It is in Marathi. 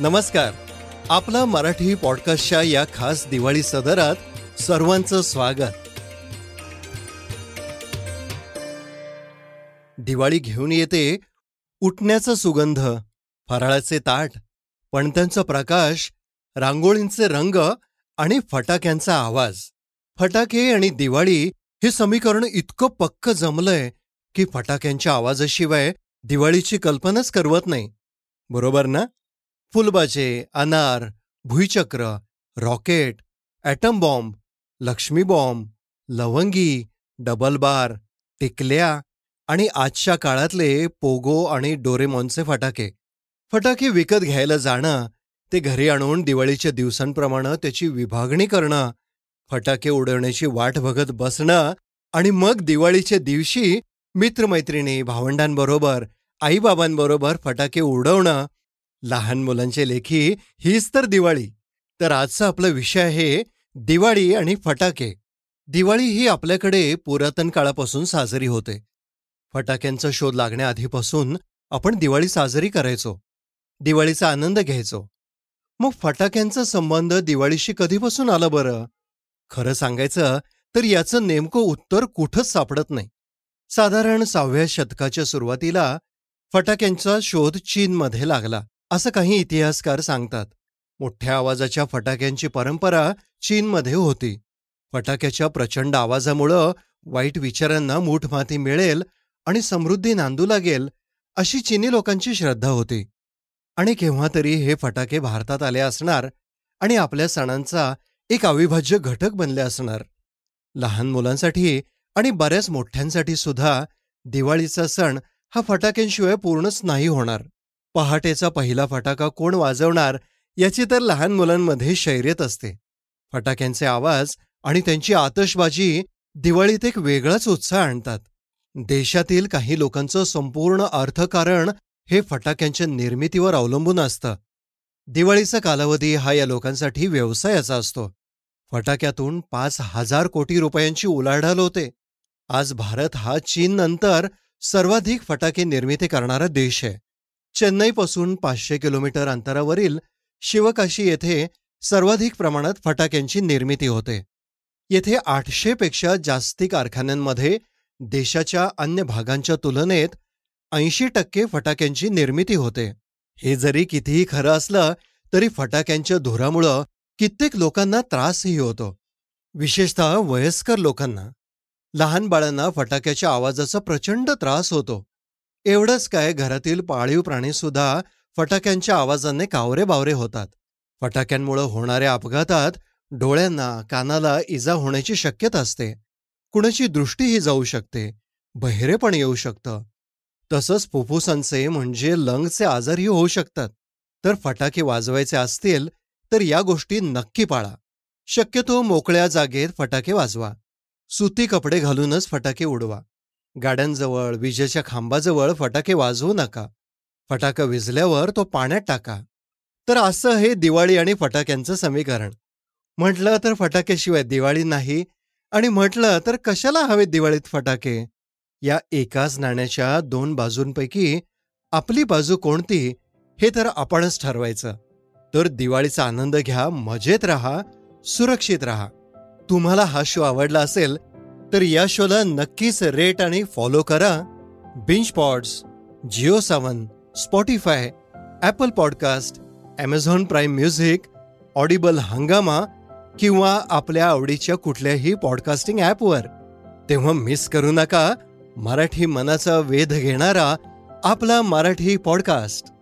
नमस्कार. आपला मराठी पॉडकास्टच्या या खास दिवाळी सदरात सर्वांचं स्वागत. दिवाळी घेऊन येते उठण्याचा सुगंध फराळाचे ताट पणत्यांचा प्रकाश रांगोळींचे रंग आणि फटाक्यांचा आवाज. फटाके आणि दिवाळी हे समीकरण इतकं पक्क जमलंय की फटाक्यांच्या आवाजाशिवाय दिवाळीची कल्पनाच करवत नाही. बरोबर ना? फुलबाजे अनार भुईचक्र rocket atom bomb Lakshmi bomb लवंगी डबल बार टिकल्या आणि आजच्या काळातले पोगो आणि डोरेमॉनचे फटाके. फटाके विकत घ्यायला जाणं ते घरी आणून दिवाळीच्या दिवसांप्रमाणे त्याची विभागणी करणं फटाके उडवण्याची वाट बघत बसणं आणि मग दिवाळीच्या दिवशी मित्रमैत्रिणी भावंडांबरोबर आईबाबांबरोबर फटाके उडवणं लहान मुलांचे लेखी हीच तर दिवाळी. तर आजचा आपला विषय आहे दिवाळी आणि फटाके. दिवाळी ही आपल्याकडे पुरातन काळापासून साजरी होते. फटाक्यांचा शोध लागण्याआधीपासून आपण दिवाळी साजरी करायचो. दिवाळीचा आनंद घ्यायचो. मग फटाक्यांचा संबंध दिवाळीशी कधीपासून आला बरं? खरं सांगायचं तर याचं नेमकं उत्तर कुठंच सापडत नाही. साधारण सहाव्या शतकाच्या सुरुवातीला फटाक्यांचा शोध चीनमध्ये लागला. असं काही इतिहासकार सांगतात. मोठ्या आवाजाच्या फटाक्यांची परंपरा चीनमध्ये होती. फटाक्याच्या प्रचंड आवाजामुळं वाईट विचारांना मूठमाती मिळेल आणि समृद्धी नांदू लागेल अशी चीनी लोकांची श्रद्धा होती. आणि केव्हा तरी हे फटाके भारतात आले असणार आणि आपल्या सणांचा एक अविभाज्य घटक बनले असणार. लहान मुलांसाठी आणि बऱ्याच मोठ्यांसाठी सुद्धा दिवाळीचा सण हा फटाक्यांशिवाय पूर्णच नाही होणार. पहाटेचा पहिला फटाका कोण वाजवणार याची तर लहान मुलांमध्ये शैर्यत असते. फटाक्यांचे आवाज आणि त्यांची आतषबाजी दिवाळीत एक वेगळाच उत्साह आणतात. देशातील काही लोकांचं संपूर्ण अर्थकारण हे फटाक्यांच्या निर्मितीवर अवलंबून असतं. दिवाळीचा कालावधी हा या लोकांसाठी व्यवसायाचा असतो. फटाक्यातून पाच हजार कोटी रुपयांची उलाढाल होते. आज भारत हा चीननंतर सर्वाधिक फटाके निर्मिती करणारा देश आहे. चेन्नईपासून पाचशे किलोमीटर अंतरावरील शिवकाशी येथे सर्वाधिक प्रमाणात फटाक्यांची निर्मिती होते. येथे आठशेपेक्षा जास्ती कारखान्यांमध्ये देशाच्या अन्य भागांच्या तुलनेत ऐंशी टक्के फटाक्यांची निर्मिती होते. हे जरी कितीही खरं असलं तरी फटाक्यांच्या धुरामुळं कित्येक लोकांना त्रासही होतो. विशेषतः वयस्कर लोकांना. लहान बाळांना फटाक्याच्या आवाजाचा प्रचंड त्रास होतो. एवढंच काय घरातील पाळीव प्राणीसुद्धा फटाक्यांच्या आवाजाने कावरे बावरे होतात. फटाक्यांमुळं होणाऱ्या अपघातात डोळ्यांना कानाला इजा होण्याची शक्यता असते. कुणाची दृष्टीही जाऊ शकते. बहिरेपण येऊ शकतं. तसंच फुफ्फुसांचे म्हणजे लंगचे आजारही होऊ शकतात. तर फटाके वाजवायचे असतील तर या गोष्टी नक्की पाळा. शक्यतो मोकळ्या जागेत फटाके वाजवा. सुती कपडे घालूनच फटाके उडवा. गाड्यांजवळ विजेच्या खांबाजवळ फटाके वाजवू नका. फटाका विजल्यावर तो पाण्यात टाका. तर असं हे दिवाळी आणि फटाक्यांचं समीकरण. म्हटलं तर फटाक्याशिवाय दिवाळी नाही आणि म्हटलं तर कशाला हवेत दिवाळीत फटाके? या एकाच नाण्याच्या दोन बाजूंपैकी आपली बाजू कोणती हे तर आपणच ठरवायचं. तर दिवाळीचा आनंद घ्या मजेत राहा सुरक्षित राहा. तुम्हाला हा शो आवडला असेल तर या शोला नक्कीच रेट आणि फॉलो करा. बिंच pods Jio Saavn Spotify Apple podcast Amazon Prime music Audible Hungama किंवा आपल्या आवडीच्या कुठल्याही पॉडकास्टिंग ॲपवर तेव्हा मिस करू नका. मराठी मनाचा वेध घेणारा आपला मराठी पॉडकास्ट